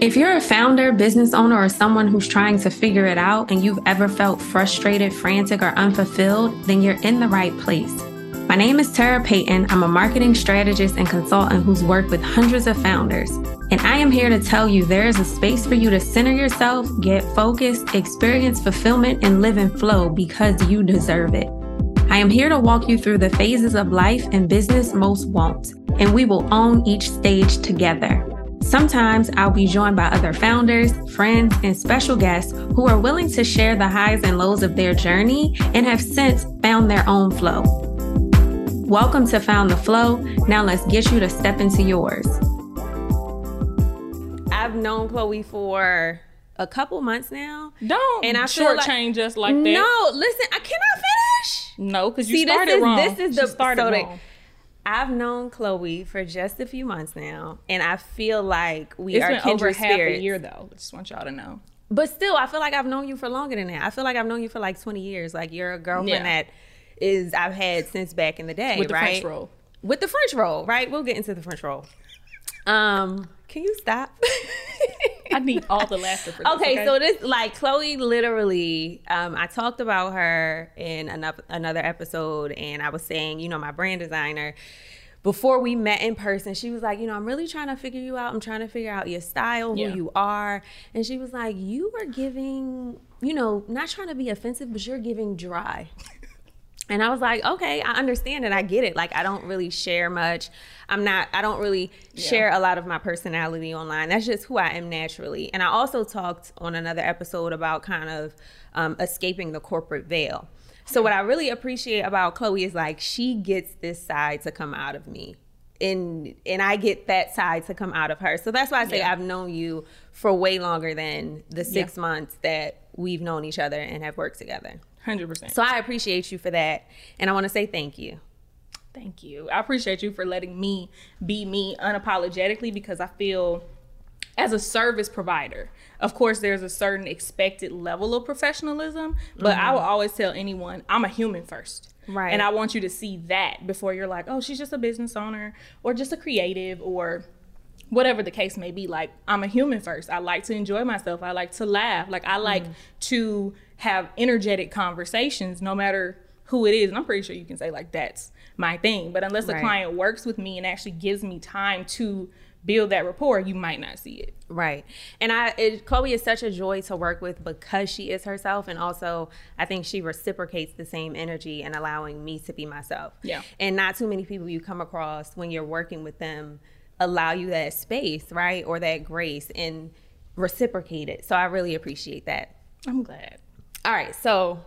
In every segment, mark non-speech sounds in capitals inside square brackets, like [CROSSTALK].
If you're a founder, business owner, or someone who's trying to figure it out and you've ever felt frustrated, frantic, or unfulfilled, then you're in the right place. My name is Tara Paton. I'm a marketing strategist and consultant who's worked with hundreds of founders. And I am here to tell you there is a space for you to center yourself, get focused, experience fulfillment, and live in flow because you deserve it. I am here to walk you through the phases of life and business most won't, and we will own each stage together. Sometimes I'll be joined by other founders, friends, and special guests who are willing to share the highs and lows of their journey and have since found their own flow. Welcome to Found the Flow. Now let's get you to step into yours. I've known Chloe for a couple months now. Don't and I shortchange like, us like that. No, listen, I cannot finish. No, because you See, started this is, wrong. This is the started so wrong. I've known Chloe for just a few months now, and I feel like we it's are been kindred over spirits. half a year though. I just want y'all to know. But still, I feel like I've known you for longer than that. I feel like I've known you for like 20 years. Like you're a girlfriend yeah. that is I've had since back in the day, with the right? French roll. With the French roll, right? We'll get into the French roll. Um, can you stop? [LAUGHS] I need all the laughter for this. Okay, okay, so this like Chloe literally, um, I talked about her in another another episode, and I was saying, you know, my brand designer before we met in person, she was like, you know, I'm really trying to figure you out. I'm trying to figure out your style, who yeah. you are. And she was like, you are giving, you know, not trying to be offensive, but you're giving dry. [LAUGHS] And I was like, okay, I understand it. I get it. Like, I don't really share much. I'm not, I don't really yeah. share a lot of my personality online. That's just who I am naturally. And I also talked on another episode about kind of um, escaping the corporate veil. So what I really appreciate about Chloe is like she gets this side to come out of me. And and I get that side to come out of her. So that's why I say yeah. I've known you for way longer than the six yeah. months that we've known each other and have worked together. Hundred percent. So I appreciate you for that. And I want to say thank you. Thank you. I appreciate you for letting me be me unapologetically because I feel as a service provider, of course, there's a certain expected level of professionalism, but mm-hmm. I will always tell anyone, I'm a human first. Right. And I want you to see that before you're like, oh, she's just a business owner or just a creative or whatever the case may be. Like, I'm a human first. I like to enjoy myself. I like to laugh. Like, I like mm. to have energetic conversations no matter who it is. And I'm pretty sure you can say, like, that's my thing. But unless right. client works with me and actually gives me time to build that rapport, you might not see it. Right. And I it, Chloe is such a joy to work with because she is herself and also I think she reciprocates the same energy and allowing me to be myself. Yeah. And not too many people you come across when you're working with them allow you that space, right? Or that grace and reciprocate it. So I really appreciate that. I'm glad. All right. So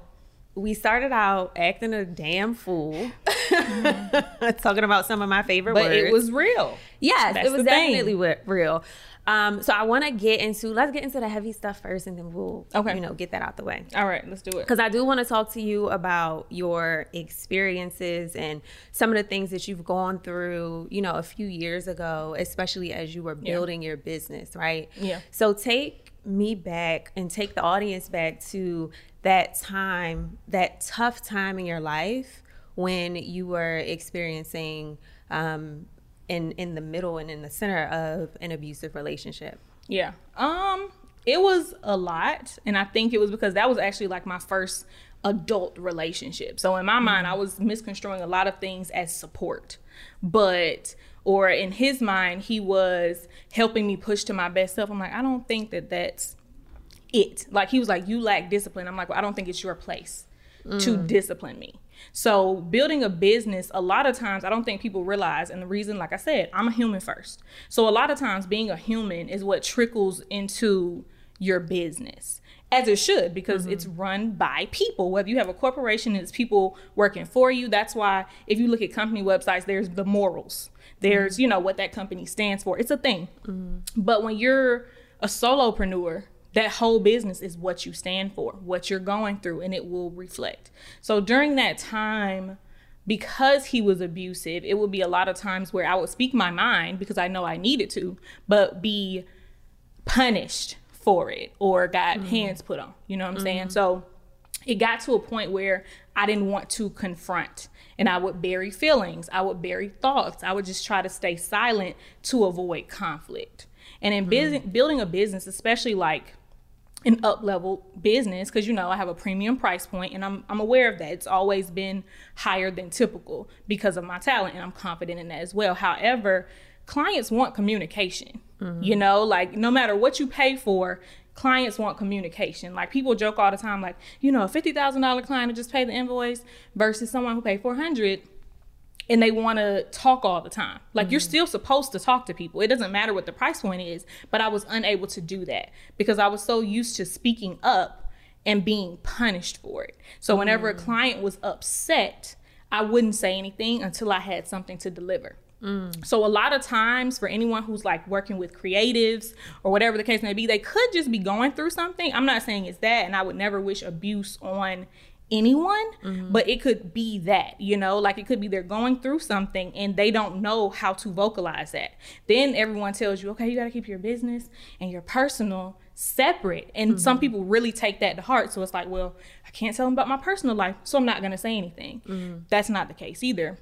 we started out acting a damn fool, mm-hmm. [LAUGHS] talking about some of my favorite but words. it was real. Yes, That's it was definitely thing. real. Um, so I want to get into let's get into the heavy stuff first, and then we'll okay. you know get that out the way. All right, let's do it. Because I do want to talk to you about your experiences and some of the things that you've gone through. You know, a few years ago, especially as you were building yeah. your business, right? Yeah. So take me back and take the audience back to that time, that tough time in your life when you were experiencing um, in in the middle and in the center of an abusive relationship? Yeah. Um it was a lot and I think it was because that was actually like my first adult relationship. So in my mm-hmm. mind I was misconstruing a lot of things as support. But or in his mind he was helping me push to my best self. I'm like I don't think that that's it. Like he was like you lack discipline. I'm like well, I don't think it's your place mm. to discipline me. So, building a business, a lot of times, I don't think people realize, and the reason, like I said, I'm a human first. So, a lot of times, being a human is what trickles into your business, as it should, because mm-hmm. it's run by people. Whether you have a corporation, it's people working for you. That's why, if you look at company websites, there's the morals, there's, mm-hmm. you know, what that company stands for. It's a thing. Mm-hmm. But when you're a solopreneur, that whole business is what you stand for, what you're going through, and it will reflect. So during that time, because he was abusive, it would be a lot of times where I would speak my mind because I know I needed to, but be punished for it or got mm-hmm. hands put on. You know what I'm mm-hmm. saying? So it got to a point where I didn't want to confront and I would bury feelings, I would bury thoughts, I would just try to stay silent to avoid conflict. And in mm-hmm. building a business, especially like an up level business, because you know I have a premium price point and I'm, I'm aware of that. It's always been higher than typical because of my talent and I'm confident in that as well. However, clients want communication. Mm-hmm. You know, like no matter what you pay for, clients want communication. Like people joke all the time, like, you know, a fifty thousand dollar client to just pay the invoice versus someone who paid four hundred and they want to talk all the time. Like mm-hmm. you're still supposed to talk to people. It doesn't matter what the price point is, but I was unable to do that because I was so used to speaking up and being punished for it. So whenever mm-hmm. a mm. client was upset, I wouldn't say anything until I had something to deliver. Mm. So a lot of times for anyone who's like working with creatives or whatever the case may be, they could just be going through something. I'm not saying it's that, and I would never wish abuse on anyone, mm-hmm. but it could be that, you know, like it could be they're going through something and they don't know how to vocalize that. Then everyone tells you, okay, you got to keep your business and your personal separate. And mm-hmm. some people really take that to heart. So it's like, well, I can't tell them about my personal life, so I'm not going to say anything. Mm-hmm. That's not the case either.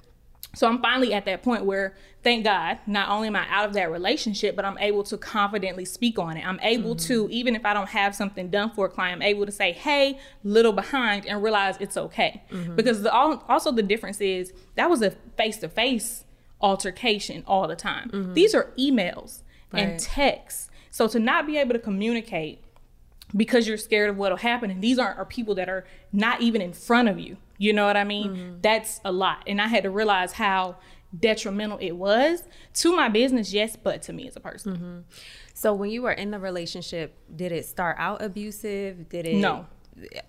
So I'm finally at that point where, thank God, not only am I out of that relationship, but I'm able to confidently speak on it. I'm able mm-hmm. to, even if I don't have something done for a client, I'm able to say, hey, little behind and realize it's okay. Mm-hmm. Because the, also the difference is that was a face to face altercation all the time. Mm-hmm. These are emails right. and texts. So to not be able to communicate because you're scared of what'll happen, and these aren't are people that are not even in front of you you know what I mean? Mm-hmm. That's a lot. And I had to realize how detrimental it was to my business, yes, but to me as a person. Mm-hmm. So when you were in the relationship, did it start out abusive? Did it No.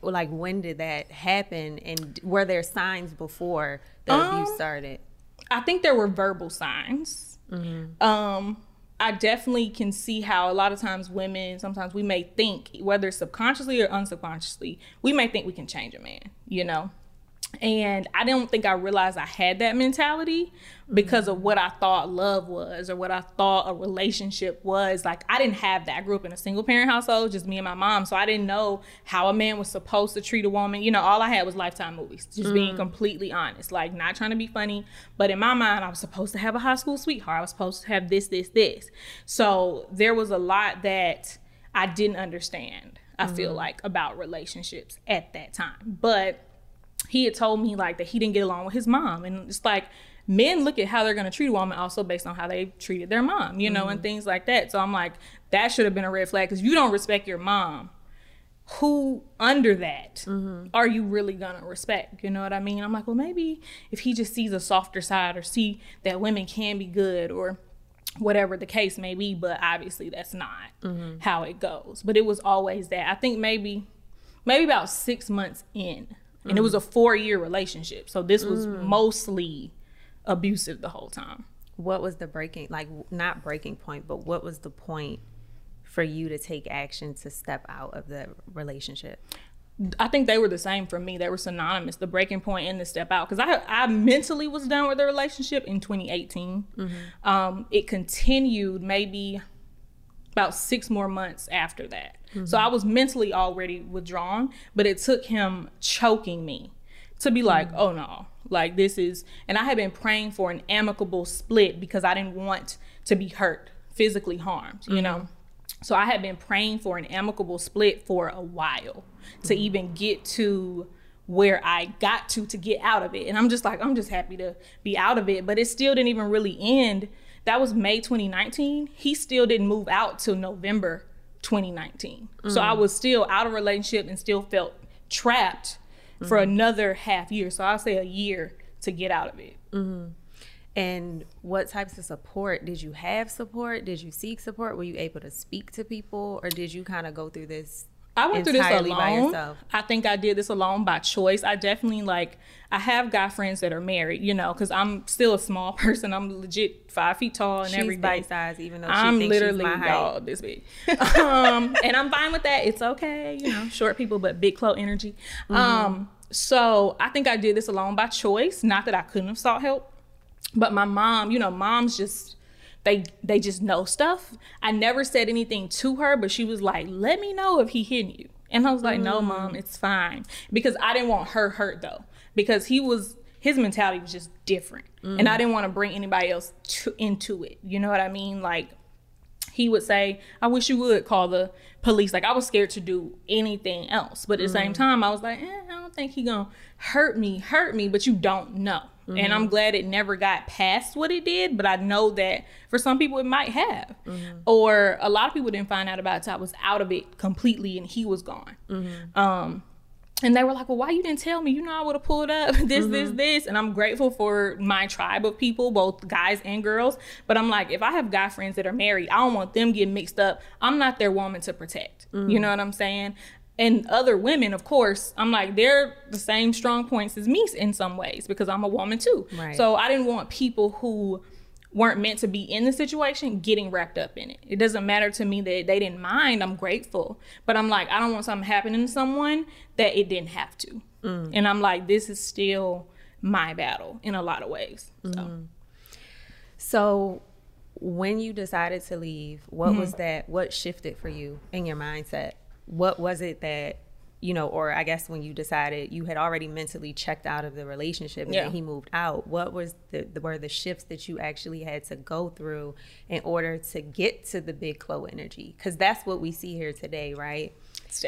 Like when did that happen and were there signs before the um, abuse started? I think there were verbal signs. Mm-hmm. Um I definitely can see how a lot of times women, sometimes we may think, whether subconsciously or unsubconsciously, we may think we can change a man, you know? And I don't think I realized I had that mentality because of what I thought love was or what I thought a relationship was. Like, I didn't have that. I grew up in a single parent household, just me and my mom. So I didn't know how a man was supposed to treat a woman. You know, all I had was lifetime movies, just mm. being completely honest. Like, not trying to be funny. But in my mind, I was supposed to have a high school sweetheart. I was supposed to have this, this, this. So there was a lot that I didn't understand, I mm. feel like, about relationships at that time. But he had told me like that he didn't get along with his mom and it's like men look at how they're going to treat a woman also based on how they treated their mom you know mm-hmm. and things like that so i'm like that should have been a red flag because you don't respect your mom who under that mm-hmm. are you really gonna respect you know what i mean i'm like well maybe if he just sees a softer side or see that women can be good or whatever the case may be but obviously that's not mm-hmm. how it goes but it was always that i think maybe maybe about six months in and it was a four year relationship. So this was mm. mostly abusive the whole time. What was the breaking like not breaking point, but what was the point for you to take action to step out of the relationship? I think they were the same for me. They were synonymous, the breaking point and the step out. Because I I mentally was done with the relationship in 2018. Mm-hmm. Um, it continued maybe about six more months after that. Mm-hmm. So I was mentally already withdrawn, but it took him choking me to be like, mm-hmm. oh no, like this is, and I had been praying for an amicable split because I didn't want to be hurt, physically harmed, you mm-hmm. know? So I had been praying for an amicable split for a while to mm-hmm. even get to where I got to to get out of it. And I'm just like, I'm just happy to be out of it. But it still didn't even really end. That was May 2019. He still didn't move out till November 2019. Mm. So I was still out of relationship and still felt trapped mm-hmm. for another half year. So I'll say a year to get out of it. Mm-hmm. And what types of support did you have? Support? Did you seek support? Were you able to speak to people, or did you kind of go through this I went through this alone. I think I did this alone by choice. I definitely like. I have guy friends that are married, you know, because I'm still a small [LAUGHS] person. I'm legit five feet tall and she's everything. bite size, even though she I'm literally she's my height. this big. um, [LAUGHS] and I'm fine with that. It's okay, you know, short people, but big clo energy. Mm-hmm. Um, so I think I did this alone by choice. Not that I couldn't have sought help, but my mom, you know, mom's just they they just know stuff. I never said anything to her, but she was like, "Let me know if he hitting you." And I was like, no, mm. mom, it's fine. Because I didn't want her hurt though. Because he was his mentality was just different. And I mm. didn't want to bring anybody else to, into it. You know what I mean? Like he would say, I wish you would call the police. Like I was scared to do anything else. But at the same mm. time, I was like, eh, I don't think he gonna hurt me, hurt me, but you don't know. And I'm mm-hmm. glad it never got past what it did, but I know that for some people it might have. Mm-hmm. Or a lot of people didn't find out about it till I was out of it completely and he was gone. Mm-hmm. Um and they were like, "Well, why you didn't tell me? You know, I would have pulled up [LAUGHS] this, this, this." And I'm grateful for my tribe of people, both guys and girls. But I'm like, if I have guy friends that are married, I don't want them getting mixed up. I'm not their woman to protect. You know what I'm saying? And other women, of course, I'm like, they're the same strong points as me in some ways because I'm a woman too. Right. So I didn't want people who weren't meant to be in the situation getting wrapped up in it. It doesn't matter to me that they didn't mind. I'm grateful. But I'm like, I don't want something happening to someone that it didn't have to. And I'm like, this is still my battle in a lot of ways. So So, when you decided to leave, what Mm-hmm. was that? What shifted for you in your mindset? What was it that, you know, or I guess when you decided you had already mentally checked out of the relationship and Yeah. then he moved out, what was the, the were the shifts that you actually had to go through in order to get to the big Chloe energy? Because that's what we see here today, right?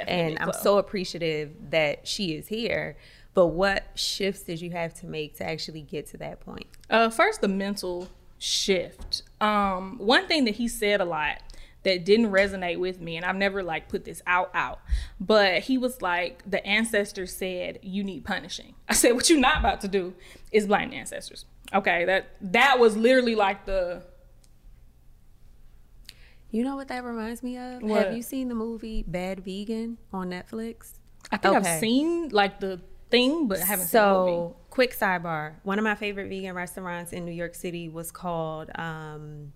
And I'm Chloe. so appreciative that she is here. But what shifts did you have to make to actually get to that point? Uh, first, the mental shift. Um, one thing that he said a lot that didn't resonate with me, and I've never like put this out out, but he was like, the ancestors said you need punishing. I said, what you're not about to do is blame the ancestors. Okay, that that was literally like the You know what that reminds me of? What? Have you seen the movie Bad Vegan on Netflix? I think Okay. I've seen like the thing, but I haven't seen the movie. So, quick sidebar. One of my favorite vegan restaurants in New York City was called um,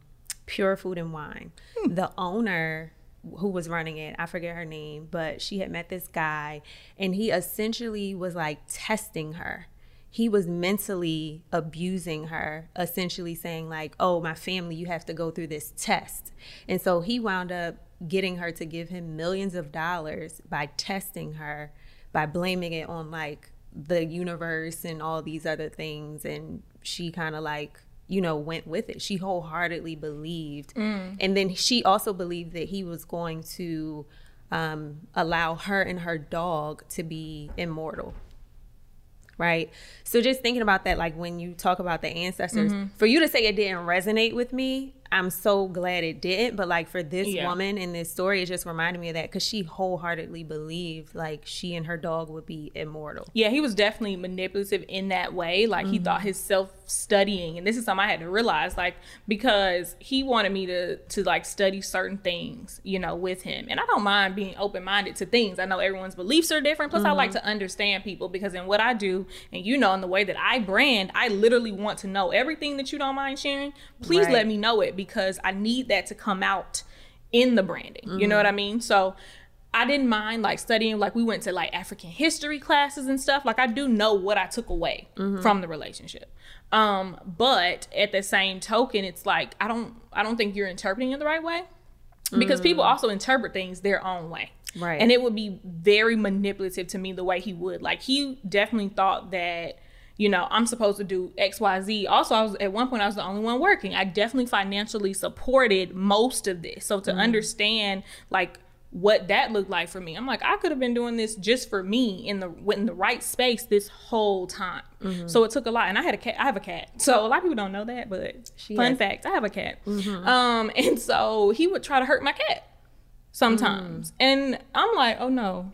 Pure Food and Wine. Hmm. The owner who was running it, I forget her name, but she had met this guy and he essentially was like testing her. He was mentally abusing her, essentially saying, like, oh, my family, you have to go through this test. And so he wound up getting her to give him millions of dollars by testing her by blaming it on like the universe and all these other things and she kind of like you know went with it. She wholeheartedly believed. And then she also believed that he was going to um, allow her and her dog to be immortal right? So just thinking about that like when you talk about the ancestors for you to say it didn't resonate with me i'm so glad it didn't but like for this Yeah. woman in this story it just reminded me of that because she wholeheartedly believed like she and her dog would be immortal Yeah, he was definitely manipulative in that way. Like he thought mm-hmm. his self studying, and this is something I had to realize, like because he wanted me to to like study certain things, you know, with him. And I don't mind being open minded to things. I know everyone's beliefs are different. Plus, I like mm-hmm. to understand people because in what I do, and you know, in the way that I brand, I literally want to know everything that you don't mind sharing. Please Right. let me know it because I need that to come out in the branding. You know mm-hmm. what I mean? So I didn't mind like studying, like we went to like African history classes and stuff. Like I do know what I took away mm-hmm. from the relationship. Um, but at the same token, it's like I don't I don't think you're interpreting it the right way. Because people mm. also interpret things their own way. Right. And it would be very manipulative to me the way he would. Like he definitely thought that you know, I'm supposed to do X, Y, Z. Also, I was at one point I was the only one working. I definitely financially supported most of this. So to mm-hmm. understand like what that looked like for me, I'm like, I could have been doing this just for me in the in the right space this whole time. Mm-hmm. So it took a lot. And I had a cat. I have a cat. So a lot of people don't know that, but She fun has- fact, I have a cat. Mm-hmm. Um, and so he would try to hurt my cat sometimes, mm. and I'm like, oh no,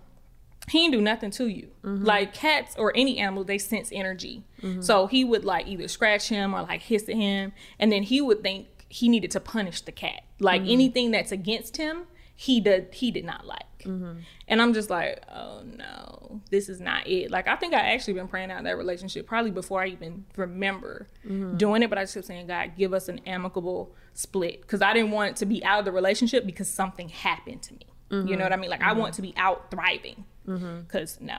he didn't do nothing to you. Mm-hmm. Like cats or any animal, they sense energy. Mm-hmm. So he would like either scratch him or like hiss at him, and then he would think he needed to punish the cat. Like mm-hmm. anything that's against him, he did he did not like. And I'm just like, oh no, this is not it. Like I think I actually been praying out that relationship probably before I even remember doing it. But I just kept saying, God, give us an amicable split because I didn't want to be out of the relationship because something happened to me. You know what I mean? Like I want to be out thriving. Because no,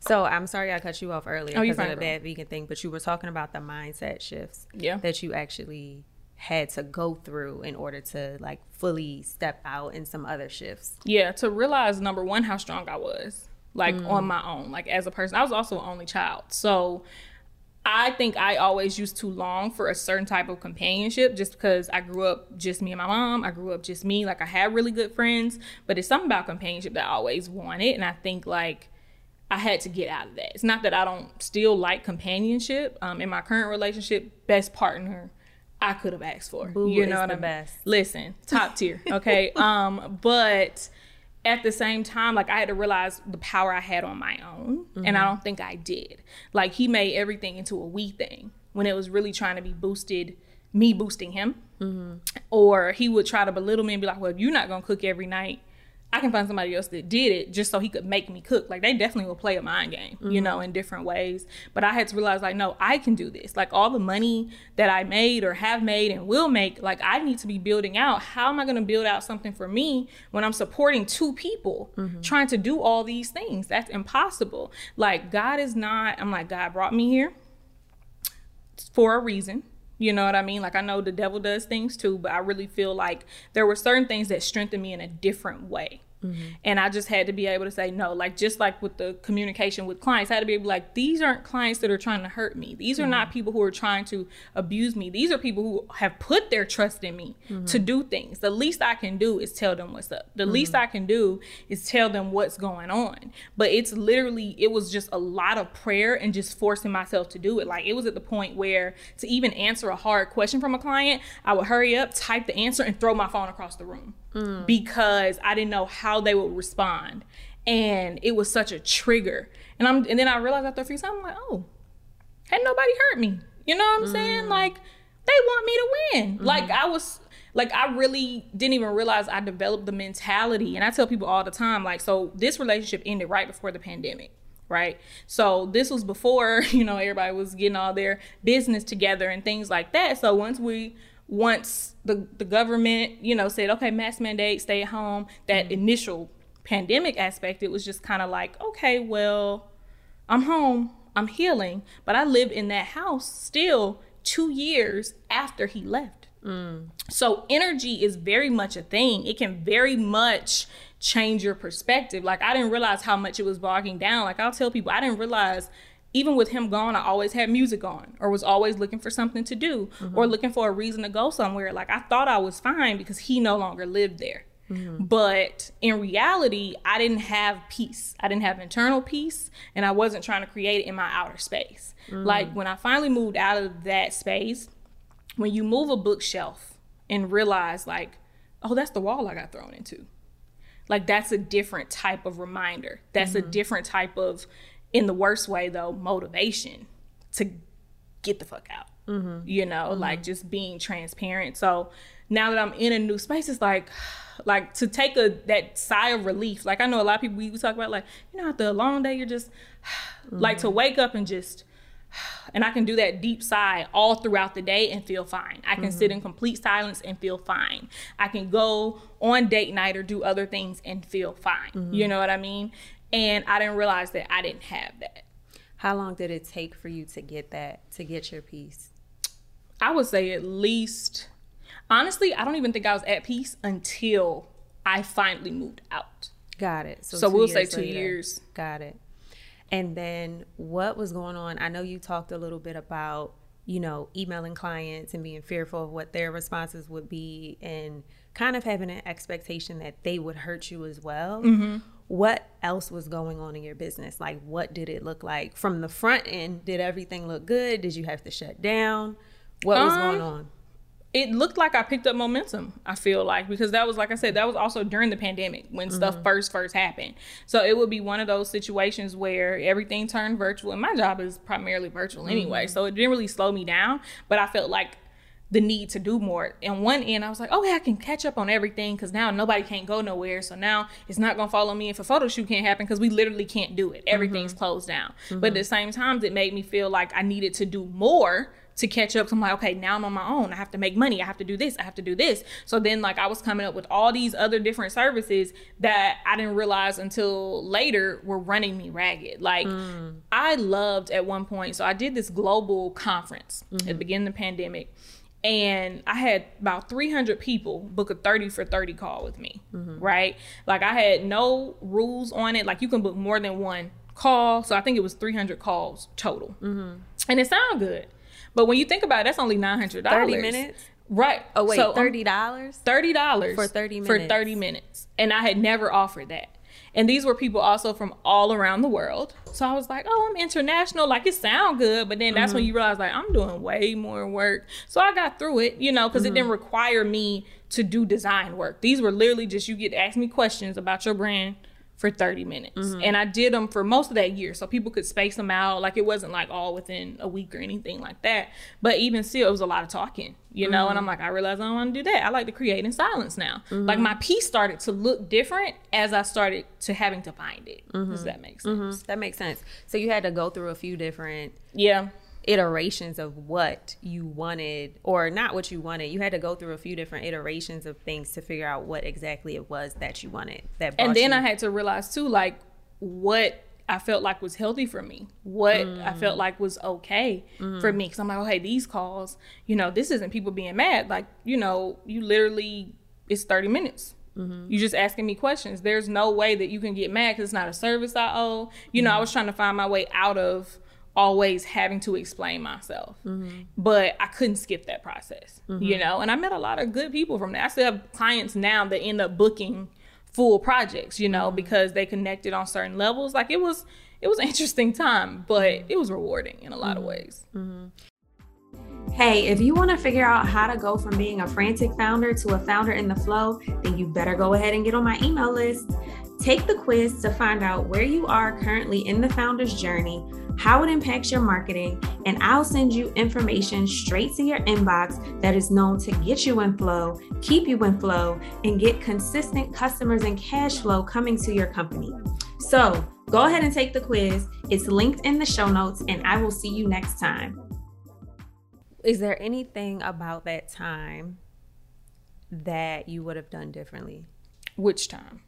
So I'm sorry I cut you off earlier Oh, you're of fine, the bad vegan thing, but you were talking about the mindset shifts Yeah. that you actually had to go through in order to like fully step out in some other shifts? Yeah, to realize number one how strong I was, like mm. on my own, like as a person. I was also an only child, so I think I always used to long for a certain type of companionship just because I grew up just me and my mom. I grew up just me. Like I had really good friends, but it's something about companionship that I always wanted. And I think like I had to get out of that. It's not that I don't still like companionship. Um, in my current relationship, best partner I could have asked for. Boo you know what I mean? Best. Listen, top tier. Okay. [LAUGHS] um, but at the same time, like I had to realize the power I had on my own, mm-hmm. and I don't think I did. Like he made everything into a we thing when it was really trying to be boosted, me boosting him, mm-hmm. or he would try to belittle me and be like, "Well, if you're not gonna cook every night, I can find somebody else that did it just so he could make me cook. Like they definitely will play a mind game, mm-hmm. you know, in different ways. But I had to realize like, no, I can do this. Like all the money that I made or have made and will make, like I need to be building out. How am I going to build out something for me when I'm supporting two people mm-hmm. trying to do all these things? That's impossible. Like God is not, I'm like, God brought me here for a reason. You know what I mean? Like I know the devil does things too, but I really feel like there were certain things that strengthened me in a different way. Mm-hmm. And I just had to be able to say no, like just like with the communication with clients, I had to be able to like, these aren't clients that are trying to hurt me. These are mm-hmm. not people who are trying to abuse me. These are people who have put their trust in me mm-hmm. to do things. The least I can do is tell them what's up. The least mm-hmm. I can do is tell them what's going on. But it's literally, it was just a lot of prayer and just forcing myself to do it. Like it was at the point where to even answer a hard question from a client, I would hurry up, type the answer, and throw my phone across the room mm. because I didn't know how they would respond. And it was such a trigger. And I'm and then I realized after a few times, I'm like, oh, had nobody hurt me. You know what I'm mm. saying? Like, they want me to win. Mm-hmm. Like I was like I really didn't even realize I developed the mentality. And I tell people all the time, like, so this relationship ended right before the pandemic right? So this was before, [LAUGHS] you know, everybody was getting all their business together and things like that. So once we once the, the government, you know, said, okay, mask mandate, stay at home, that mm-hmm. initial pandemic aspect, it was just kind of like, okay, well, I'm home, I'm healing, but I lived in that house still two years after he left. Mm. So energy is very much a thing. It can very much change your perspective. Like I didn't realize how much it was bogging down. Like I'll tell people, I didn't realize even with him gone, I always had music on or was always looking for something to do mm-hmm. or looking for a reason to go somewhere. Like I thought I was fine because he no longer lived there. Mm-hmm. But in reality, I didn't have peace. I didn't have internal peace and I wasn't trying to create it in my outer space. Mm-hmm. Like when I finally moved out of that space, when you move a bookshelf and realize like, oh, that's the wall I got thrown into. Like that's a different type of reminder. That's mm-hmm. a different type of in the worst way though motivation to get the fuck out mm-hmm. you know mm-hmm. like just being transparent so now that i'm in a new space it's like [SIGHS] like to take a that sigh of relief like i know a lot of people we talk about like you know after a long day you're just mm-hmm. [SIGHS] like to wake up and just [SIGHS] and I can do that deep sigh all throughout the day and feel fine. I can mm-hmm. sit in complete silence and feel fine. I can go on date night or do other things and feel fine. Mm-hmm. You know what I mean? And I didn't realize that I didn't have that. How long did it take for you to get that, to get your peace? I would say at least, honestly, I don't even think I was at peace until I finally moved out. Got it. So, so we'll say two later. years. Got it. And then what was going on? I know you talked a little bit about, you know, emailing clients and being fearful of what their responses would be and kind of having an expectation that they would hurt you as well. Mm-hmm what else was going on in your business? Like, what did it look like from the front end? Did everything look good? Did you have to shut down? What was um, going on? It looked like I picked up momentum. I feel like because that was like I said, that was also during the pandemic when mm-hmm. stuff first first happened. So it would be one of those situations where everything turned virtual, and my job is primarily virtual anyway. Mm-hmm. So it didn't really slow me down, but I felt like the need to do more. And one end, I was like, oh, I can catch up on everything because now nobody can't go nowhere. So now it's not going to follow me if a photo shoot can't happen because we literally can't do it. Everything's mm-hmm. closed down. Mm-hmm. But at the same time, it made me feel like I needed to do more to catch up. So I'm like, okay, now I'm on my own. I have to make money. I have to do this. I have to do this. So then, like, I was coming up with all these other different services that I didn't realize until later were running me ragged. Like, mm. I loved at one point. So I did this global conference mm-hmm. at the beginning of the pandemic and I had about 300 people book a 30 for 30 call with me, right? Like I had no rules on it. Like you can book more than one call. So I think it was 300 calls total. And it sounded good. But when you think about it, that's only $900. 30 minutes? Right. Oh wait, So, um, thirty dollars. thirty dollars For 30 minutes. For thirty minutes, and I had never offered that. And these were people also from all around the world. So I was like, "Oh, I'm international. Like it sound good," but then that's Mm-hmm. when you realize like I'm doing way more work. So I got through it, you know, because it Mm-hmm. didn't require me to do design work. These were literally just you get to ask me questions about your brand for 30 minutes. Mm-hmm. And I did them for most of that year so people could space them out. Like it wasn't like all within a week or anything like that. But even still, it was a lot of talking, you know? Mm-hmm. And I'm like, I realized I don't want to do that. I like to create in silence now. Like my piece started to look different as I started to having to find it. Does that make sense? That makes sense. So you had to go through a few different Yeah. Iterations of what you wanted or not what you wanted. You had to go through a few different iterations of things to figure out what exactly it was that you wanted. That and then you- I had to realize too, like what I felt like was healthy for me, what I mm. felt like was okay for mm. me. Because I'm like, okay, these calls, you know, this isn't people being mad. Like, you know, you literally it's 30 minutes. Mm-hmm. You're just asking me questions. There's no way that you can get mad because it's not a service I owe. You know, I mm. was trying to find my way out of always having to explain myself. Mm-hmm. But I couldn't skip that process, you mm-hmm. know? And I met a lot of good people from that. I still have clients now that end up booking full projects, you know, mm-hmm. because they connected on certain levels. Like it was it was an [LAUGHS] interesting time, but it was rewarding in a lot of ways. Hey, if you want to figure out how to go from being a frantic founder to a founder in the flow, then you better go ahead and get on my email list. Take the quiz to find out where you are currently in the founder's journey, how it impacts your marketing, and I'll send you information straight to your inbox that is known to get you in flow, keep you in flow, and get consistent customers and cash flow coming to your company. So go ahead and take the quiz. It's linked in the show notes, and I will see you next time. Is there anything about that time that you would have done differently? Which time?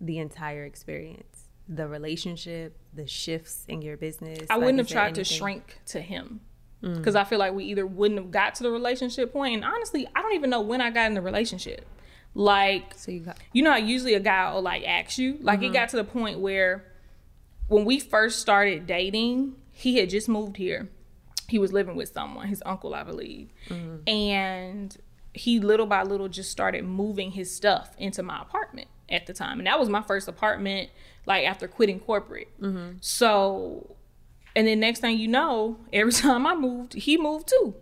The entire experience, the relationship, the shifts in your business. I Like, wouldn't have tried to shrink to him. Mm. Because I feel like we either wouldn't have got to the relationship point. and honestly, I don't even know when I got in the relationship. Like, So you got you know how usually a guy will like ask you like it mm-hmm. got to the point where when we first started dating he had just moved here he was living with someone his uncle i believe mm. and he little by little just started moving his stuff into my apartment at the time and that was my first apartment like after quitting corporate mm-hmm. so and then next thing you know every [LAUGHS] time i moved he moved too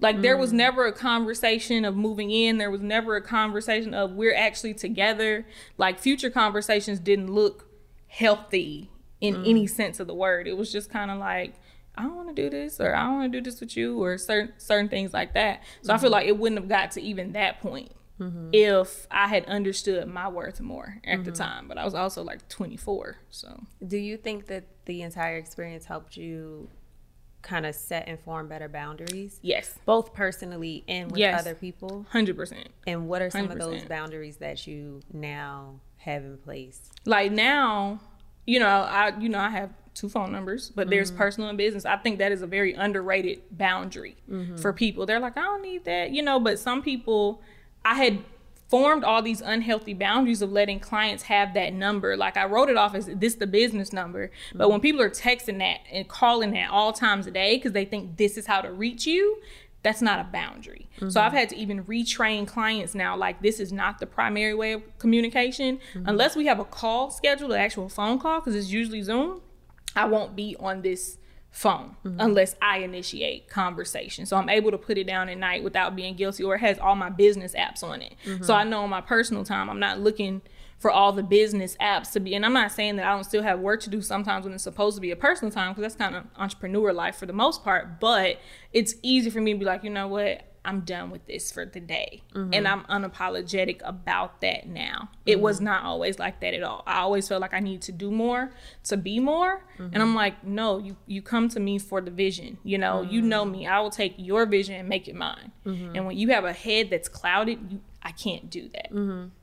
like there was mm. never a conversation of moving in. There was never a conversation of we're actually together. Like future conversations didn't look healthy in mm. any sense of the word. It was just kind of like I don't want to do this or I don't want to do this with you or certain certain things like that. So I feel mm-hmm. like it wouldn't have got to even that point Mm-hmm. if I had understood my worth more at the mm-hmm. time. But I was also like 24, so Do you think that the entire experience helped you kind of set and form better boundaries, yes, both personally and with Yes. other people? hundred percent. And what are some of those boundaries that you now have in place? like now, you know, I you know I have two phone numbers, but there's mm-hmm. personal and business. I think that is a very underrated boundary for people. They're like, I don't need that, you know, but some people I had formed all these unhealthy boundaries of letting clients have that number. Like I wrote it off as this the business number. But when people are texting that and calling that all times a day because they think this is how to reach you, that's not a boundary. So I've had to even retrain clients now like this is not the primary way of communication unless we have a call scheduled, an actual phone call because it's usually Zoom. I won't be on this phone mm-hmm. unless I initiate conversation. So I'm able to put it down at night without being guilty or it has all my business apps on it. So mm-hmm. I know on my personal time I'm not looking for all the business apps to be and I'm not saying that I don't still have work to do sometimes when it's supposed to be a personal time because that's kind of entrepreneur life for the most part, but it's easy for me to be like, you know what? I'm done with this for the day. Mm-hmm. And I'm unapologetic about that now. It mm-hmm. was not always like that at all. I always felt like I need to do more to be more. And mm-hmm. I'm like, no, you you come to me for the vision. You know, you know me. I will take your vision and make it mine. And when you have a head that's clouded, you I can't do that.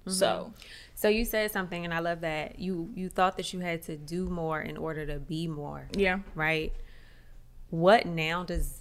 So So you said something, and I love that you you thought that you had to do more in order to be more, yeah. right? What now does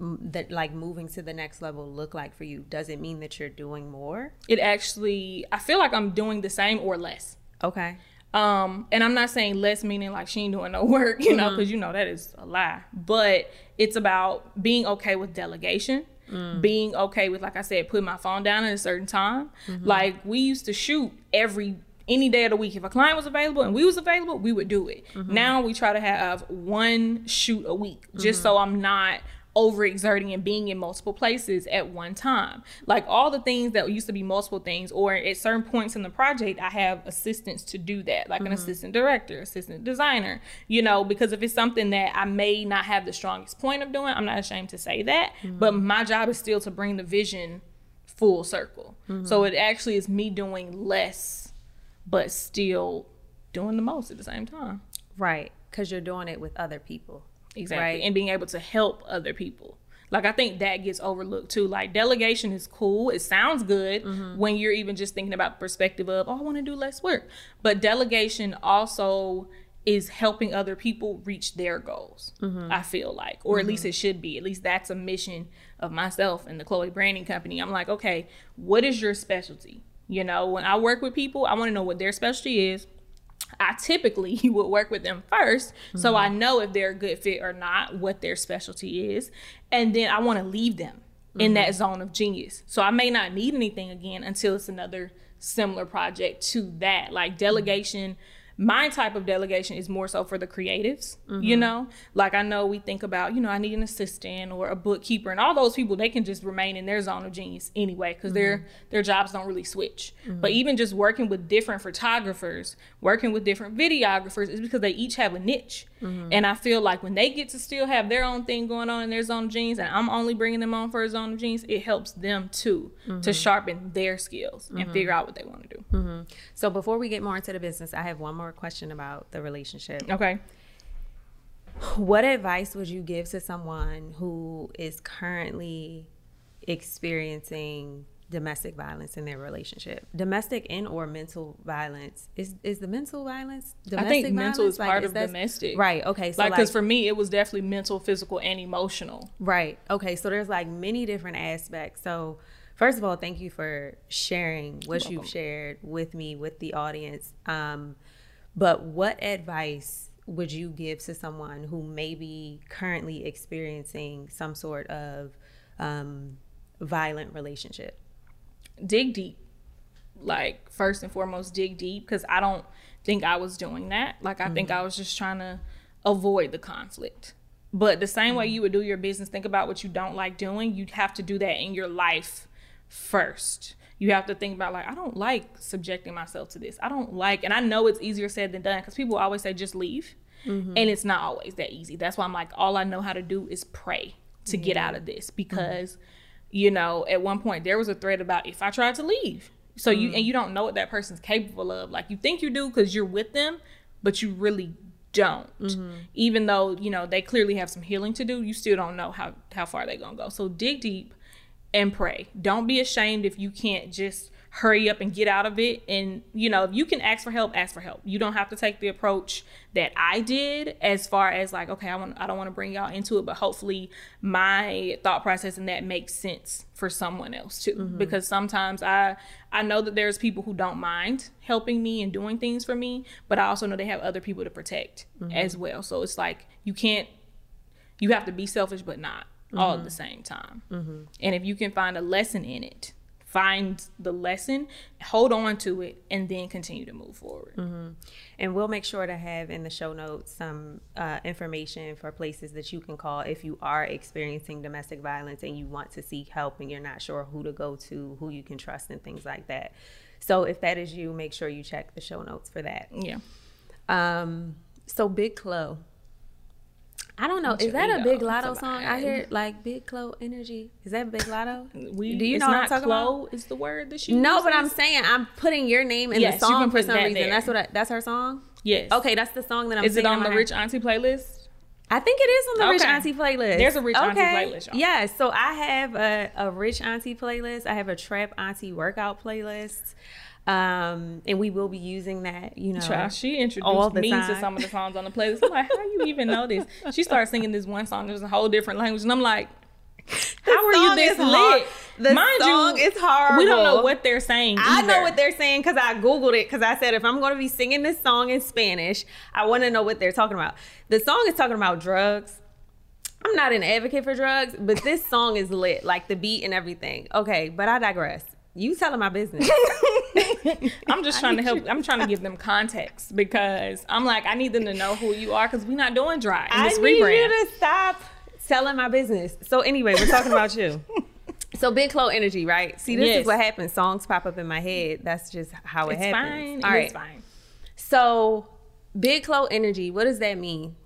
that like moving to the next level look like for you? Does it mean that you're doing more? It actually, I feel like I'm doing the same or less. Okay. Um, and I'm not saying less meaning like she ain't doing no [LAUGHS] work, you know, mm-hmm. because you know that is a lie. But it's about being okay with delegation, mm. being okay with, like I said, putting my phone down at a certain time. Mm-hmm. Like we used to shoot every any day of the week. If a client was available and we was available, we would do it. Mm-hmm. Now we try to have one shoot a week, just so I'm not overexerting and being in multiple places at one time. Like all the things that used to be multiple things, or at certain points in the project, I have assistants to do that, like an mm-hmm. assistant director, assistant designer, you know, because if it's something that I may not have the strongest point of doing, I'm not ashamed to say that. Mm-hmm. But my job is still to bring the vision full circle. Mm-hmm. So it actually is me doing less, but still doing the most at the same time. Right. Because you're doing it with other people. Exactly. Right. And being able to help other people. Like I think that gets overlooked too. Like delegation is cool. It sounds good mm-hmm. when you're even just thinking about perspective of, oh, I want to do less work. But delegation also is helping other people reach their goals. Mm-hmm. I feel like, or at least mm-hmm. it should be. At least that's a mission of myself and the Chloe Branding Company. I'm like, okay, what is your specialty? You know, when I work with people, I want to know what their specialty is. I typically [LAUGHS] would work with them 1st so I mm-hmm. know if they're a good fit or not, what their specialty is. And then I want to leave them in mm-hmm. that zone of genius. So I may not need anything again until it's another similar project to that. Like mm-hmm. delegation, my type of delegation is more so for the creatives, you mm-hmm. know? Like I know we think about, you know, I need an assistant or a bookkeeper and all those people they can just remain in their zone of genius anyway cuz their mm-hmm. their jobs don't really switch. Mm-hmm. But even just working with different photographers, working with different videographers is because they each have a niche. Mm-hmm. And I feel like when they get to still have their own thing going on in their zone of genius and I'm only bringing them on for a zone of genius, it helps them too to mm-hmm. sharpen their skills and mm-hmm. figure out what they want to do. So before we get more into the business, I have one more question about the relationship. Okay. What advice would you give to someone who is currently experiencing domestic violence in their relationship? Domestic and or mental violence. Is is the mental violence I think domestic mental violence? is Like, part of domestic. Right. Okay. So like like, because for me it was definitely mental physical and emotional Right. Okay. So there's like many different aspects. So first of all, thank you for sharing what you've shared with me, with the audience. Um, but what advice would you give to someone who may be currently experiencing some sort of um, violent relationship? Dig deep. Like first and foremost dig deep because i don't think i was doing that. Like i think mm-hmm. i was just trying to avoid the conflict. But the same way mm-hmm. you would do your business think about what you don't like doing you'd have to do that in your life first. You have to think about like i don't like subjecting myself to this. I don't like and i know it's easier said than done because people always say just leave. Mm-hmm. And it's not always that easy. That's why i'm like all i know how to do is pray to get out of this because you know at one point there was a threat about if i tried to leave. So you mm. and you don't know what that person's capable of. Like you think you do because you're with them but you really don't. Mm-hmm. Even though you know they clearly have some healing to do you still don't know how how far they're gonna go. So dig deep and pray. Don't be ashamed if you can't just hurry up and get out of it. And you know if you can ask for help ask for help. You don't have to take the approach that i did as far as like okay i want i don't want to bring y'all into it but hopefully my thought process and that makes sense for someone else too. Mm-hmm. Because sometimes i i know that there's people who don't mind helping me and doing things for me but i also know they have other people to protect mm-hmm. as well. So it's like you can't you have to be selfish but not all at mm-hmm. the same time. And if you can find a lesson in it find the lesson hold on to it and then continue to move forward And we'll make sure to have in the show notes some uh, information for places that you can call if you are experiencing domestic violence and you want to seek help and you're not sure who to go to, who you can trust, and things like that. So if that is you, make sure you check the show notes for that. yeah Um, so Big Clo. I don't know. Is that a Big Latto song? I hear like Big Clo energy. Is that Big Latto? we Do you it's know what I'm not talking Chloe is the word that she No, but I'm saying I'm putting your name in Yes, the song for some that reason. there. That's what. I, that's her song. yes Okay, that's the song that I'm. is it on the rich auntie playlist I think it is on the Rich Auntie playlist. There's a Rich Auntie playlist, y'all. Yeah, so I have a, a Rich Auntie playlist. I have a Trap Auntie workout playlist. Um, and we will be using that, you know. Child, she introduced the me to some of the songs on the playlist. I'm like, how do you even know this? She started singing this one song. There's a whole different language, and I'm like, [LAUGHS] How are you this lit? The Mind song you, is horrible. We don't know what they're saying. I know what they're saying because I googled it because I said if I'm going to be singing this song in Spanish, I want to know what they're talking about. The song is talking about drugs. I'm not an advocate for drugs, but this song is lit, like the beat and everything. Okay, but I digress. You telling my business. [LAUGHS] I'm just trying to help. I'm trying to give them context because I'm like, I need them to know who you are because we're not doing dry in I this need rebrand. you to stop selling my business. So anyway, we're talking about you. [LAUGHS] So big Clo energy, right? See, this Yes. is what happens. Songs pop up in my head. That's just how it it's happens. fine. All right. It's fine. So big Clo energy. What does that mean?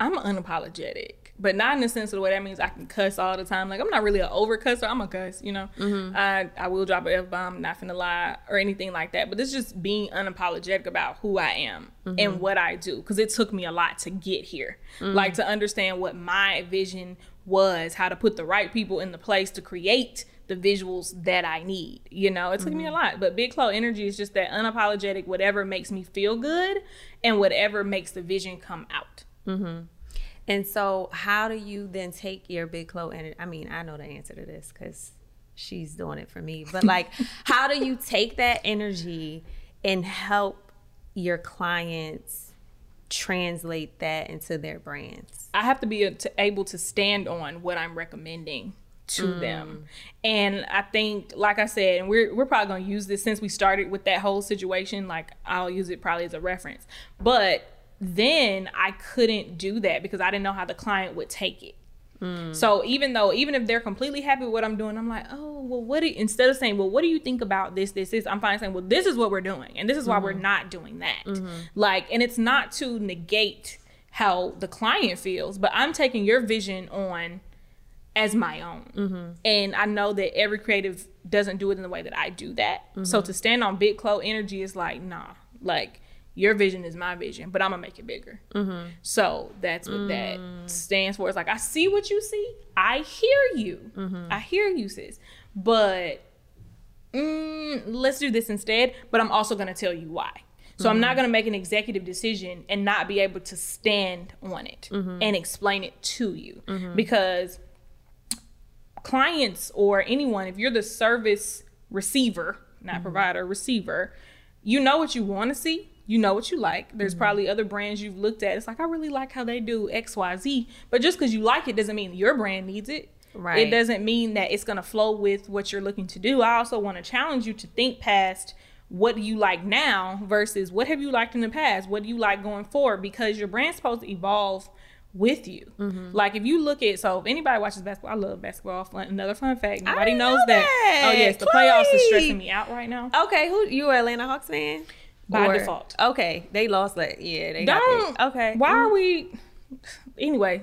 I'm unapologetic, but not in the sense of the way that means I can cuss all the time. Like I'm not really an over cusser. I'm a cuss, you know. Mm-hmm. I I will drop an f bomb, not finna lie or anything like that. But it's just being unapologetic about who I am Mm-hmm. and what I do because it took me a lot to get here. Mm. Like to understand what my vision was, how to put the right people in the place to create the visuals that I need. You know, it took Mm-hmm. me a lot. But Big Chloe Energy is just that unapologetic, whatever makes me feel good and whatever makes the vision come out. And so, how do you then take your big Chloe energy? I mean, I know the answer to this because she's doing it for me. But like, [LAUGHS] how do you take that energy and help your clients translate that into their brands? I have to be able to stand on what I'm recommending to mm. them. And I think, like I said, and we're we're probably gonna use this since we started with that whole situation. Like I'll use it probably as a reference. But then I couldn't do that because I didn't know how the client would take it. Hmm. So even though, even if they're completely happy with what I'm doing, I'm like, oh, well, what do you, instead of saying, well, what do you think about this, this, this, I'm finally saying, well, this is what we're doing. And this is why we're hmm. not doing that. Mm-hmm. Like, and it's not to negate how the client feels, but I'm taking your vision on as my own. Mm-hmm. And I know that every creative doesn't do it in the way that I do that. So mm-hmm. to stand on Big Chloe energy is like, nah, like your vision is my vision, but I'm gonna make it bigger. Mm-hmm. So that's what that mm. stands for. It's like I see what you see, I hear you, mm-hmm. I hear you, sis. But mm, let's do this instead. But I'm also gonna tell you why. So I'm not mm-hmm. gonna make an executive decision and not be able to stand on it and explain it to you because clients or anyone, if you're the service receiver, not provider, receiver, you know what you want to see. You know what you like. There's probably other brands you've looked at. It's like, I really like how they do XYZ. But just because you like it doesn't mean your brand needs it. Right. It doesn't mean that it's going to flow with what you're looking to do. I also want to challenge you to think past what do you like now versus what have you liked in the past? What do you like going forward? Because your brand's supposed to evolve with you. Mm-hmm. Like if you look at so if anybody watches basketball, I love basketball. Fun, another fun fact. Nobody knows know that. that. Oh yes, the playoffs is stressing me out right now. Okay, who you an Atlanta Hawks fan? By default. Okay, they lost. that. yeah, they Don't. Okay, Why are we? Anyway,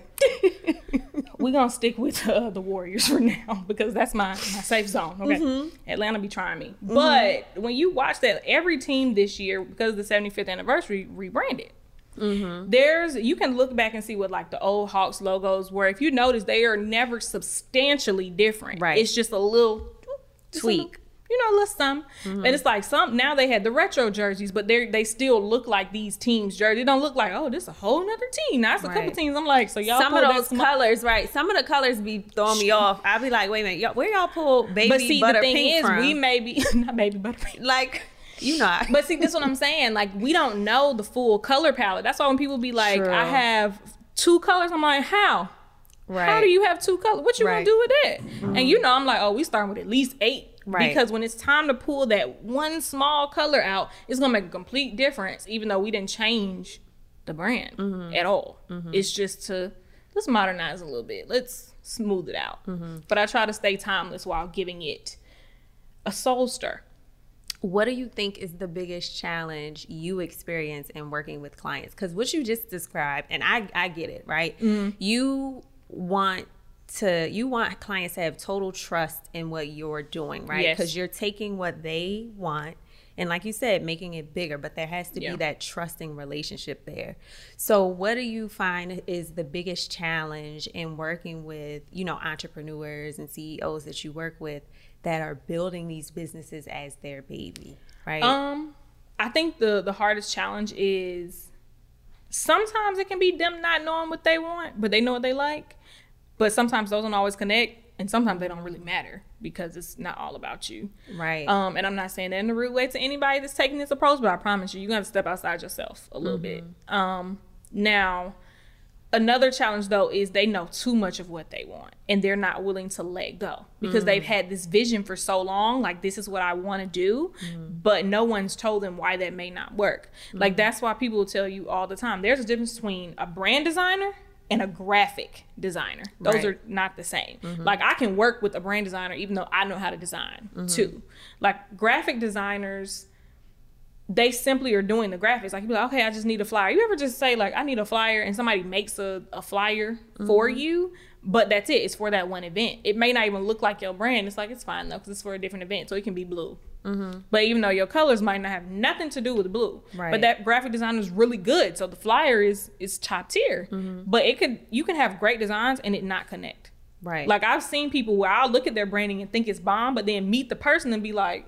[LAUGHS] we're gonna stick with uh, the Warriors for now [LAUGHS] because that's my, my safe zone. Okay, Mm-hmm. Atlanta be trying me, but when you watch that, every team this year because of the 75th anniversary rebranded. Mm-hmm. There's you can look back and see what like the old Hawks logos were. If you notice, they are never substantially different. Right. It's just a little Tweak. You know, a little some. Mm-hmm. And it's like some now they had the retro jerseys, but they they still look like these teams' jerseys. They don't look like oh, this is a whole nother team. Now it's a couple teams. I'm like, so y'all some of those colors, right? Some of the colors be throwing me off. I'll be like, wait a minute, y'all, where y'all pull baby But see, butter the thing pink is, from? we may be [LAUGHS] not baby butter pink. like, you know, But see, this is what I'm saying. Like, we don't know the full color palette. That's why when people be like, True. I have two colors, I'm like, how? right? How do you have two colors? What you Right. gonna do with that? And you know, I'm like, oh, we starting with at least eight. Right. Because when it's time to pull that one small color out, it's gonna make a complete difference, even though we didn't change the brand Mm-hmm. at all. It's just to let's modernize a little bit. Let's smooth it out. Mm-hmm. But I try to stay timeless while giving it a soul stir. What do you think is the biggest challenge you experience in working with clients? Because what you just described, and I, I get it, right? Mm-hmm. You want to, you want clients to have total trust in what you're doing, right? Yes. Because you're taking what they want, and like you said, making it bigger. But there has to Yeah. be that trusting relationship there. So, what do you find is the biggest challenge in working with, you know, entrepreneurs and CEOs that you work with? That are building these businesses as their baby, right? Um, I think the the hardest challenge is sometimes it can be them not knowing what they want, but they know what they like. But sometimes those don't always connect and sometimes they don't really matter because it's not all about you. Right. Um, and I'm not saying that in a rude way to anybody that's taking this approach, but I promise you, you're gonna have to step outside yourself a little bit. Um, now, another challenge though is they know too much of what they want and they're not willing to let go because they've had this vision for so long, like this is what I want to do, but no one's told them why that may not work. Like that's why people will tell you all the time. There's a difference between a brand designer and a graphic designer. Those Right. are not the same. Mm-hmm. Like I can work with a brand designer even though I know how to design mm-hmm. too. Like graphic designers, they simply are doing the graphics. Like you be like, okay, I just need a flyer. You ever just say like, I need a flyer, and somebody makes a, a flyer for mm-hmm. you, but that's it. It's for that one event. It may not even look like your brand. It's like it's fine though, because it's for a different event, so it can be blue. Mm-hmm. But even though your colors might not have nothing to do with blue, Right. but that graphic design is really good, so the flyer is is top tier. Mm-hmm. But it could you can have great designs and it not connect. right. Like I've seen people where I'll look at their branding and think it's bomb, but then meet the person and be like,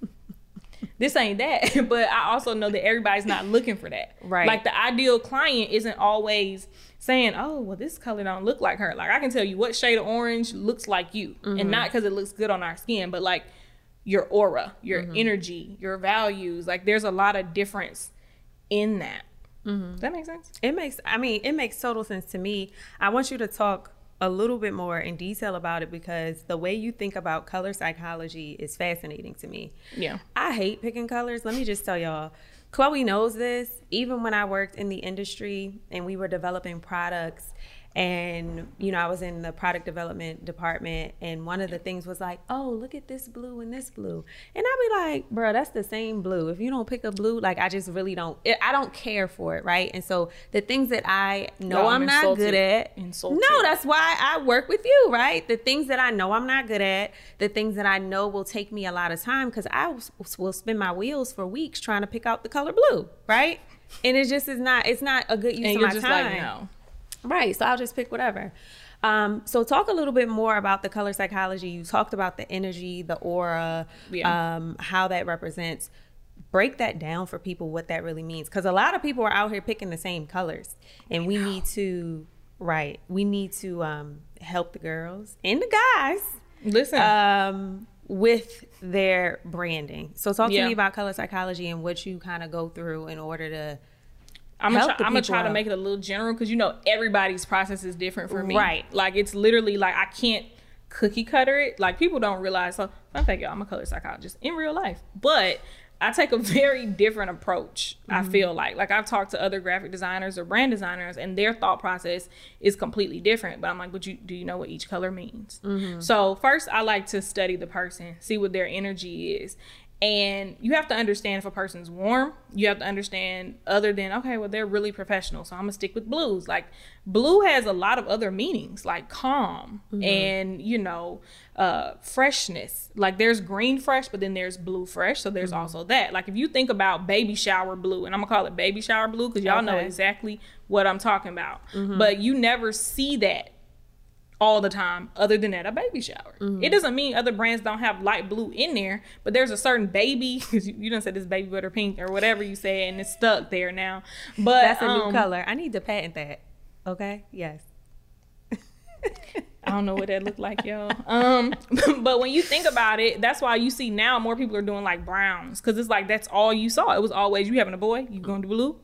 [LAUGHS] this ain't that. [LAUGHS] but I also know that everybody's not looking for that. Right. Like the ideal client isn't always saying, oh, well, this color don't look like her. Like I can tell you what shade of orange looks like you. And mm-hmm. not because it looks good on our skin, but like your aura, your mm-hmm. energy, your values. Like there's a lot of difference in that. Does that makes sense? It makes I mean, it makes total sense to me. I want you to talk a little bit more in detail about it because the way you think about color psychology is fascinating to me. Yeah. I hate picking colors. Let me just tell y'all. Chloe knows this. Even when I worked in the industry and we were developing products, and you know, I was in the product development department, and one of the things was like, "Oh, look at this blue and this blue," and I'd be like, "Bro, that's the same blue. If you don't pick a blue, like I just really don't. I don't care for it, right?" And so the things that I know Y'all, I'm, I'm not good at, Insulted. no, that's why I work with you, right? The things that I know I'm not good at, the things that I know will take me a lot of time because I will spin my wheels for weeks trying to pick out the color blue, right? And it just is not. It's not a good use And of you're my just time. like, no. Right. So I'll just pick whatever. Um, so talk a little bit more about the color psychology. You talked about the energy, the aura, Yeah. um, how that represents. Break that down for people what that really means. Because a lot of people are out here picking the same colors. And we need to right. We need to um, help the girls and the guys Listen. um, with their branding. So talk to me about color psychology and what you kind of go through in order to I'm gonna try, I'm gonna try to make it a little general because you know everybody's process is different for me. Right. Like it's literally like I can't cookie cutter it. Like people don't realize. So fact, y'all, I'm a color psychologist in real life, but I take a [LAUGHS] very different approach. I Mm-hmm. feel like like I've talked to other graphic designers or brand designers, and their thought process is completely different. But I'm like, but you do you know what each color means? Mm-hmm. So first, I like to study the person, see what their energy is. And you have to understand if a person's warm. You have to understand other than okay, well they're really professional, so I'm gonna stick with blues. Like blue has a lot of other meanings, like calm mm-hmm. and you know uh, freshness. Like there's green fresh, but then there's blue fresh. So there's mm-hmm. also that. Like if you think about baby shower blue, and I'm gonna call it baby shower blue because y'all know exactly what I'm talking about. Mm-hmm. But you never see that all the time other than at a baby shower. It doesn't mean other brands don't have light blue in there, but there's a certain baby [LAUGHS] because you, you done said this baby butter pink or whatever you say and it's stuck there now. But That's a new um, color. I need to patent that. Okay. Yes. I don't know what that looked like, y'all. [LAUGHS] Um, [LAUGHS] but when you think about it, that's why you see now more people are doing like browns because it's like that's all you saw. It was always you having a boy, you gonna blue.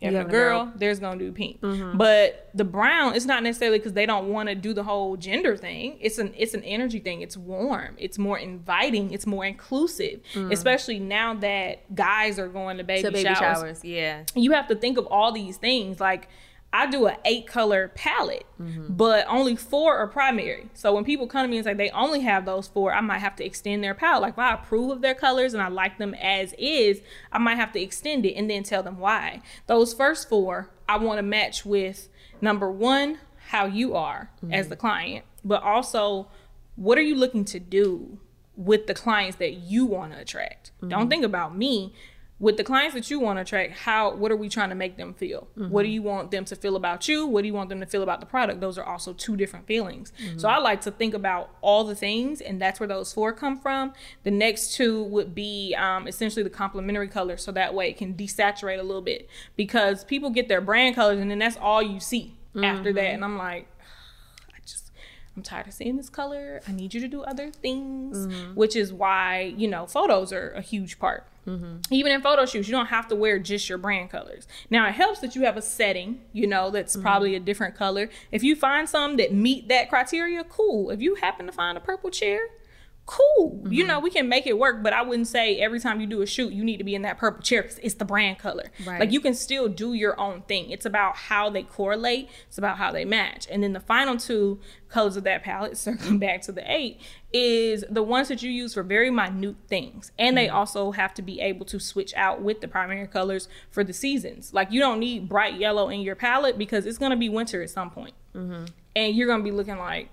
Having a girl, girl. there's gonna do pink. Mm-hmm. But the brown, it's not necessarily because they don't want to do the whole gender thing. It's an it's an energy thing. It's warm. It's more inviting. It's more inclusive. Mm. Especially now that guys are going to baby, To baby showers showers. Yeah. you have to think of all these things like I do an eight color palette, but only four are primary. So when people come to me and say they only have those four, I might have to extend their palette. Like if I approve of their colors and I like them as is, I might have to extend it and then tell them why. Those first four, I want to match with number one, how you are as the client, but also what are you looking to do with the clients that you want to attract. Don't think about me. With the clients that you want to attract, how what are we trying to make them feel? What do mm-hmm. you want them to feel about you? What do you want them to feel about the product? Those are also two different feelings. So mm-hmm. I like to think about all the things, and that's where those four come from. The next two would be um, essentially the complementary colors, so that way it can desaturate a little bit because people get their brand colors, and then that's all you see after that. Mm-hmm. And I'm like, I'm tired of seeing this color. I need you to do other things, mm-hmm. which is why, you know, photos are a huge part. Mm-hmm. Even in photo shoots, you don't have to wear just your brand colors. Now, it helps that you have a setting, you know, that's mm-hmm. probably a different color. If you find some that meet that criteria, cool. If you happen to find a purple chair, cool. You mm-hmm. know, we can make it work, but I wouldn't say every time you do a shoot, you need to be in that purple chair because it's the brand color. Right. Like you can still do your own thing. It's about how they correlate, it's about how they match. And then the final two colors of that palette, [LAUGHS] circling back to the eight, is the ones that you use for very minute things. And they mm-hmm. also have to be able to switch out with the primary colors for the seasons. Like you don't need bright yellow in your palette because it's going to be winter at some point. Mm-hmm. And you're going to be looking like,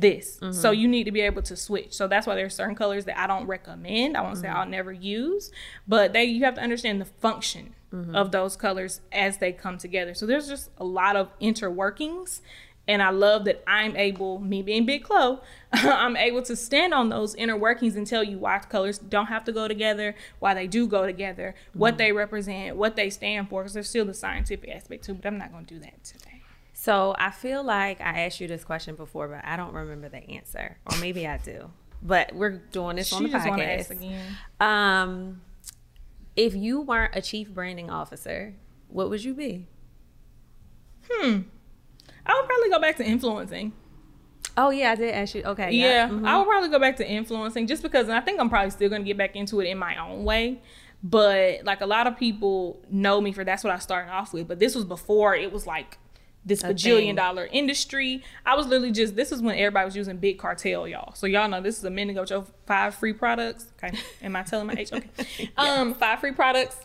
this. So mm-hmm. you need to be able to switch. So that's why there's certain colors that I don't recommend. I won't say I'll mm-hmm. never use, but they you have to understand the function mm-hmm. of those colors as they come together. So there's just a lot of interworkings. And I love that I'm able, me being Big Chloe, [LAUGHS] I'm able to stand on those inner workings and tell you why colors don't have to go together, why they do go together, what they represent, what they stand for, because there's still the scientific aspect too, but I'm not going to do that today. So I feel like I asked you this question before, but I don't remember the answer, or maybe I do. But we're doing this on the just want ask podcast. again. Um, if you weren't a chief branding officer, what would you be? Hmm. I would probably go back to influencing. Oh yeah, I did ask you. Okay, Yeah, mhm. I would probably go back to influencing just because and I think I'm probably still going to get back into it in my own way. But like a lot of people know me for that's what I started off with. But this was before it was like this A bajillion dollar industry. I was literally just this is when everybody was using big cartel, y'all. So y'all know this is a minute ago. Joe, five free products. Okay, am I telling my age? Okay, [LAUGHS] um, five free products.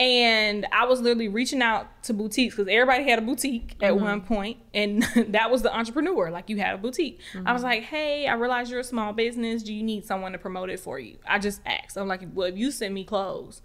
And I was literally reaching out to boutiques because everybody had a boutique at Mm-hmm. one point, and [LAUGHS] that was the entrepreneur. Like you had a boutique. I Mm-hmm. was like, "Hey, I realize you're a small business. Do you need someone to promote it for you?" I just asked. I'm like, "Well, if you send me clothes,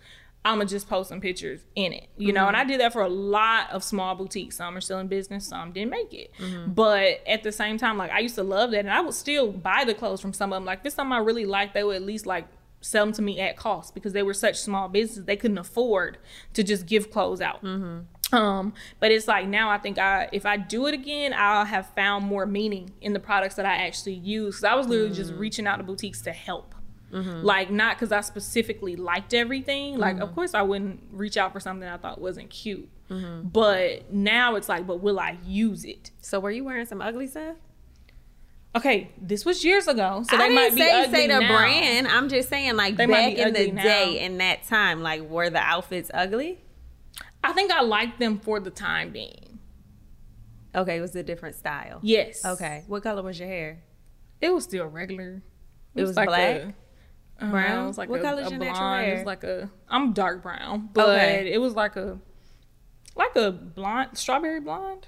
I'm gonna just post some pictures in it, you know." And I mm-hmm. did that for a lot of small boutiques. Some are still in business, some didn't make it. Mm-hmm. But at the same time, like I used to love that, and I would still buy the clothes from some of them. Like if it's something I really like, they would at least like sell them to me at cost because they were such small businesses they couldn't afford to just give clothes out. Mm-hmm. Um, but it's like now I think I if I do it again, I'll have found more meaning in the products that I actually use. Cause I was literally just mm. reaching out to boutiques to help. Mm-hmm. Like not because I specifically liked everything. Like of mm-hmm. course I wouldn't reach out for something I thought wasn't cute. Mm-hmm. But now it's like, but will I use it? So were you wearing some ugly stuff? Okay, this was years ago, so they I might didn't be say ugly say the now. brand. I'm just saying like They back in the now. day in that time, like were the outfits ugly? I think I liked them for the time being. Okay, it was a different style. Yes. Okay. What color was your hair? It was still regular. It was black? A, uh, Brown? It was like What a, color's a your natural blonde. It was like a. I'm dark brown, but Okay. it was like a, like a blonde, strawberry blonde.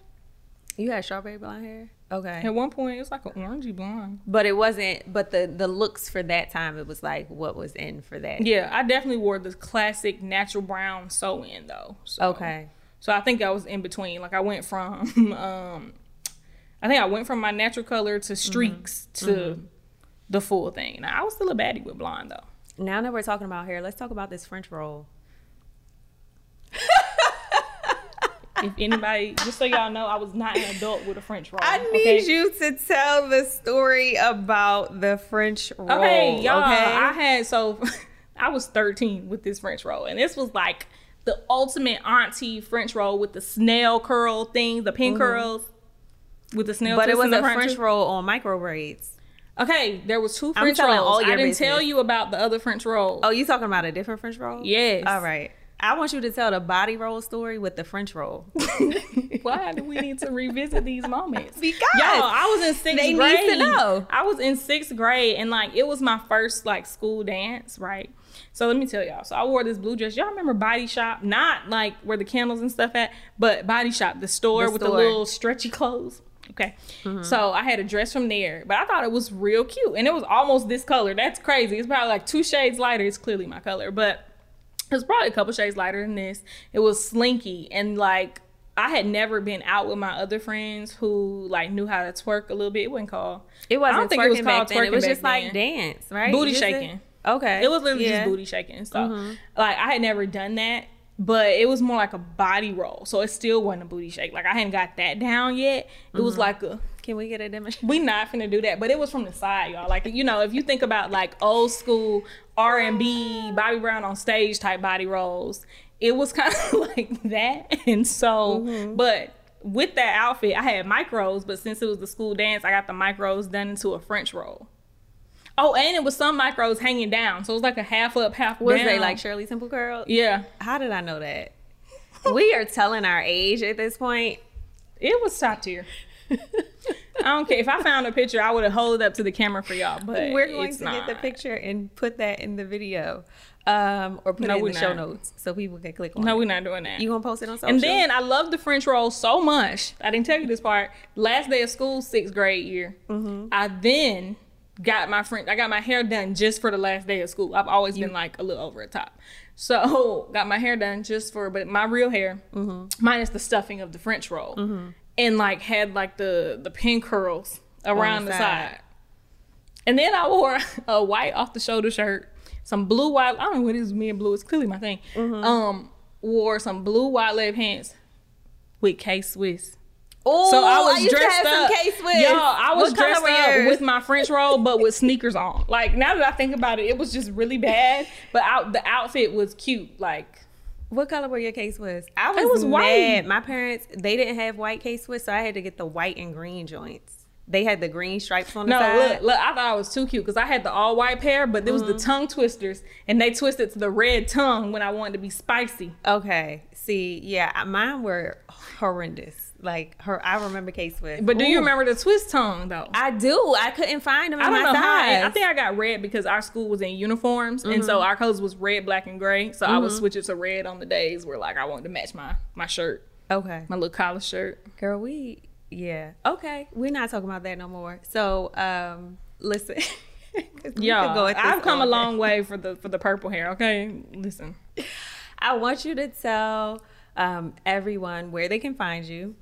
You had strawberry blonde hair. Okay. At one point, it was like an orangey blonde. But it wasn't. But the the looks for that time, it was like what was in for that. Yeah, I definitely wore the classic natural brown sew in though. So, Okay. So I think I was in between. Like I went from, [LAUGHS] um, I think I went from my natural color to streaks to the full thing. Now I was still a baddie with blonde though. Now that we're talking about hair, let's talk about this French roll. [LAUGHS] If anybody, just so y'all know, I was not an adult with a French roll. I need okay? you to tell the story about the French roll. Okay, y'all. okay? I had so [LAUGHS] I was 13 with this French roll, and this was like the ultimate auntie French roll with the snail curl thing, the pin mm-hmm. curls with the snail. But it was a French roll on micro braids. Okay, there was two French rolls. I didn't tell you about the other French roll. Oh, you talking about a different French roll? Yes. All right. I want you to tell the body roll story with the French roll. [LAUGHS] Why do we need to revisit these moments? [LAUGHS] Because Y'all, I was in sixth they need grade. to know. I was in sixth grade, and like it was my first like school dance, right? So let me tell y'all. So I wore this blue dress. Y'all remember Body Shop? Not like where the candles and stuff at, but Body Shop, the store The with store. the little stretchy clothes. Okay. So I had a dress from there, but I thought it was real cute, and it was almost this color. That's crazy. It's probably like two shades lighter. It's clearly my color, but it was probably a couple shades lighter than this. It was slinky and like I had never been out with my other friends who like knew how to twerk a little bit. It wasn't called. It wasn't I don't think twerking it was back called then. It was just like dance, right? Booty Just a- shaking. Okay. It was literally Yeah. Mm-hmm. just booty shaking and stuff. Like I had never done that, but it was more like a body roll. So it still wasn't a booty shake. Like I hadn't got that down yet. It Mm-hmm. was like a Can we get a demonstration? We not finna do that, but it was from the side, y'all. Like you know, if you think about like old school R and B, Bobby Brown on stage type body rolls, it was [LAUGHS] kind of like that. And so, mm-hmm. but with that outfit, I had micros, but since it was the school dance, I got the micros done into a French roll. Oh, and it was some micros hanging down, so it was like a half up, half was down. they like Shirley Temple curl? Yeah. How did I know that? we are telling our age at this point. It was top tier. I don't care. If I found a picture, I would have hold it up to the camera for y'all. But we're going to not. get the picture and put that in the video, um, or put no, it in the not. show notes so people can click on. No, it. we're not doing that. You gonna post it on social? And then I love the French roll so much. I didn't tell you this part. Last day of school, sixth grade year. Mm-hmm. I then got my friend. I got my hair done just for the last day of school. I've always you, been like a little over the top. So [LAUGHS] got my hair done just for, but my real hair, mm-hmm. minus the stuffing of the French roll. Mm-hmm and like had like the the pin curls around the, the side. side. And then I wore [LAUGHS] a white off the shoulder shirt, some blue white. I don't know what is me and blue. It's clearly my thing. Mm-hmm. Um, wore some blue white leg pants with K Swiss. Oh, so I was I dressed up. Y'all, I was dressed up with my French roll, but with sneakers on. Like now that I think about it, it was just really bad. But out the outfit was cute. Like what color were your case was? I was, it was mad. white. My parents they didn't have white K Swiss, so I had to get the white and green joints. They had the green stripes on the no, side. No, look, look, I thought I was too cute because I had the all white pair, but there was mm-hmm. the tongue twisters, and they twisted to the red tongue when I wanted to be spicy. Okay, see, yeah, mine were horrendous. Like her, I remember K Swiss. But do Ooh. you remember the twist tongue though? I do. I couldn't find them. I don't know size. how. I think I got red because our school was in uniforms, mm-hmm. and so mm-hmm. our colors was red, black, and gray. So mm-hmm. I would mm-hmm. switch it to red on the days where like I wanted to match my my shirt. Okay. My little collar shirt. Girl, we yeah. Okay, we're not talking about that no more. So um, listen. [LAUGHS] Yo, I've come a long way for the for the purple hair. Okay, listen. [LAUGHS] I want you to tell um, everyone where they can find you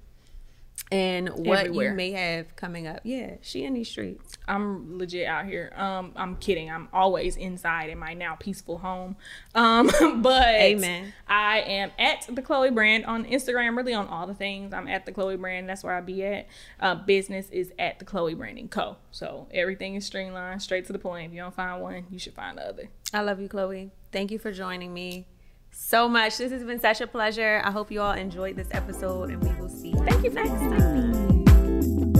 and what Everywhere. you may have coming up. Yeah, she in these streets. I'm legit out here. Um, I'm kidding. I'm always inside in my now peaceful home. Um, [LAUGHS] but Amen. I am at the Chloe brand on Instagram, really on all the things. I'm at the Chloe brand. That's where I be at. Uh, business is at the Chloe Branding Co. So everything is streamlined, straight to the point. If you don't find one, you should find the other. I love you, Chloe. Thank you for joining me so much. This has been such a pleasure. I hope you all enjoyed this episode, and we will see Thank you next time.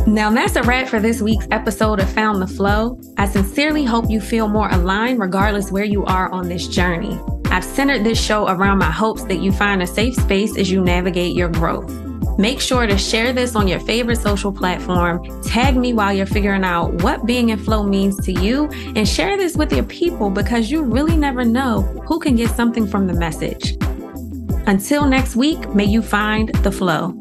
Now, that's a wrap for this week's episode of Found the Flow. I sincerely hope you feel more aligned regardless where you are on this journey. I've centered this show around my hopes that you find a safe space as you navigate your growth. Make sure to share this on your favorite social platform. Tag me while you're figuring out what being in flow means to you and share this with your people because you really never know who can get something from the message. Until next week, may you find the flow.